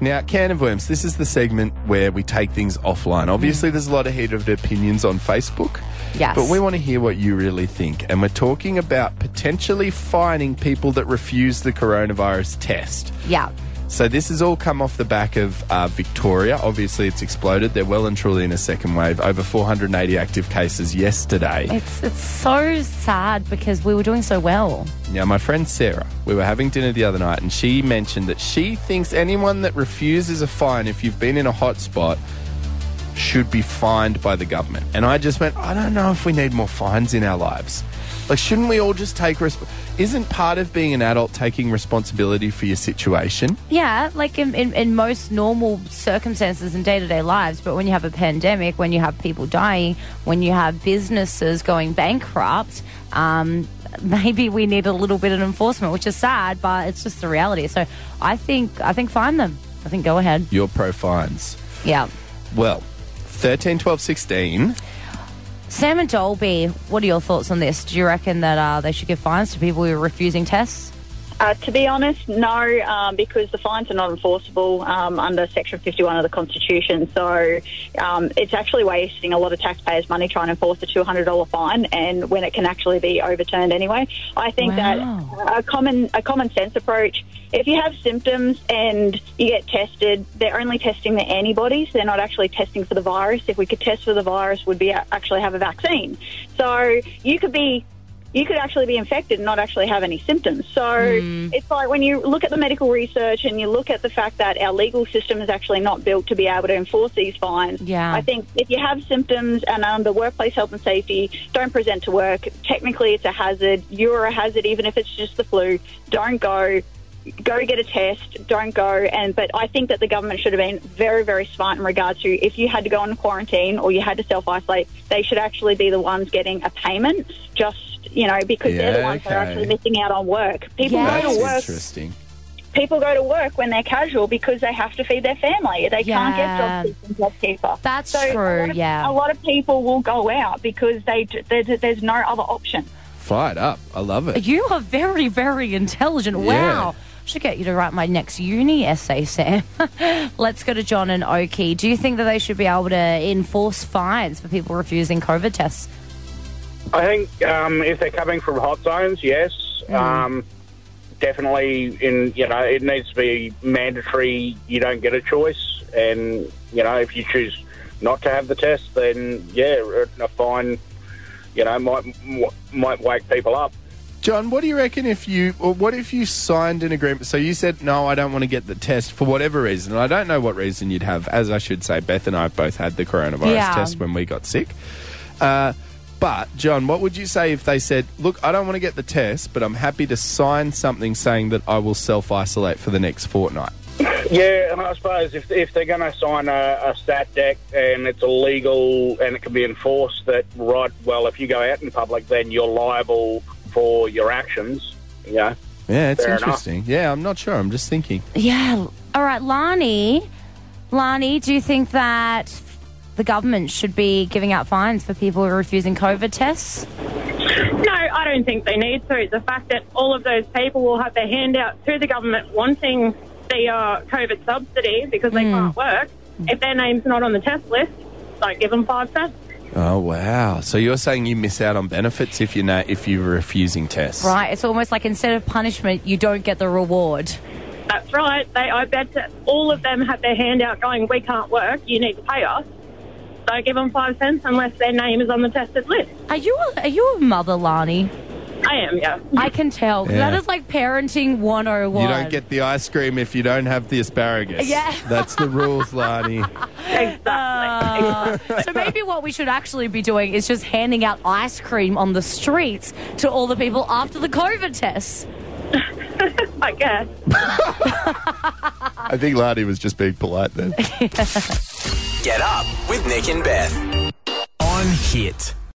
Now, Can of Worms, this is the segment where we take things offline. Obviously, mm. there's a lot of heated opinions on Facebook. Yes. But we want to hear what you really think. And we're talking about potentially fining people that refuse the coronavirus test. Yeah. So this has all come off the back of uh, Victoria. Obviously, it's exploded. They're well and truly in a second wave. Over 480 active cases yesterday. It's it's so sad because we were doing so well. Now, my friend Sarah, we were having dinner the other night, and she mentioned that she thinks anyone that refuses a fine if you've been in a hotspot should be fined by the government. And I just went, I don't know if we need more fines in our lives. Like, shouldn't we all just take resp- Isn't part of being an adult taking responsibility for your situation? Yeah, like in, in, in most normal circumstances in day to day lives. But when you have a pandemic, when you have people dying, when you have businesses going bankrupt, um, maybe we need a little bit of enforcement, which is sad, but it's just the reality. So I think I think fine them. I think go ahead. Your pro fines. Yeah. Well, 13, 12, 16. Sam and Dolby, what are your thoughts on this? Do you reckon that uh, they should give fines to people who are refusing tests? Uh, to be honest, no, um, because the fines are not enforceable um, under Section 51 of the Constitution. So um, it's actually wasting a lot of taxpayers' money trying to enforce a $200 fine, and when it can actually be overturned anyway. I think Wow. that a common a common sense approach. If you have symptoms and you get tested, they're only testing the antibodies. They're not actually testing for the virus. If we could test for the virus, would be actually have a vaccine. So you could be you could actually be infected and not actually have any symptoms. So hmm. it's like when you look at the medical research and you look at the fact that our legal system is actually not built to be able to enforce these fines. Yeah. I think if you have symptoms and under workplace health and safety, don't present to work. Technically, it's a hazard. You're a hazard, even if it's just the flu. Don't go. Go get a test. Don't go. And but I think that the government should have been very, very smart in regards to if you had to go on quarantine or you had to self isolate, they should actually be the ones getting a payment. Just you know because they're the Yeah, ones that are actually missing out on work. People Yeah. go to work interesting. people go to work when they're casual because they have to feed their family. They can't get Yeah. job seekers. That's so true, A lot of, yeah. a lot of people will go out because they there's, there's no other option. Fired up. I love it. You are very, very intelligent. Yeah. Wow. Should get you to write my next uni essay, Sam. Let's go to John and Oki. Do you think that they should be able to enforce fines for people refusing COVID tests? I think um, if they're coming from hot zones, yes. Um, definitely, in you know, it needs to be mandatory. You don't get a choice, and you know, if you choose not to have the test, then yeah, a fine, you know, might might wake people up. John, what do you reckon if you, or what if you signed an agreement? So you said, no, I don't want to get the test for whatever reason. I don't know what reason you'd have. As I should say, Beth and I both had the coronavirus Yeah. test when we got sick. Uh, but, John, what would you say if they said, look, I don't want to get the test, but I'm happy to sign something saying that I will self isolate for the next fortnight? Yeah, and I suppose if, if they're going to sign a, a stat dec and it's illegal and it can be enforced, that right, well, if you go out in public, then you're liable for your actions. You know, Yeah, it's Fair enough. interesting. Yeah, I'm not sure. I'm just thinking. Yeah. All right, Lani. Lani, do you think that the government should be giving out fines for people who are refusing COVID tests? No, I don't think they need to. The fact that all of those people will have their hand out to the government wanting the uh, COVID subsidy because they can't work, if their name's not on the test list, don't give them five cents. Oh, wow. So you're saying you miss out on benefits if you're, na- if you're refusing tests? Right. It's almost like instead of punishment, you don't get the reward. That's right. They, I bet that all of them have their hand out going, we can't work, you need to pay us. Don't give them five cents unless their name is on the tested list. Are you a, are you a mother, Lani? I am, yeah. I can tell. Yeah. That is like parenting 101. You don't get the ice cream if you don't have the asparagus. Yeah. That's the rules, Lani. Exactly. Uh, so maybe what we should actually be doing is just handing out ice cream on the streets to all the people after the COVID tests. I guess. I think Lani was just being polite then. Get up with Nick and Beth. On Hit.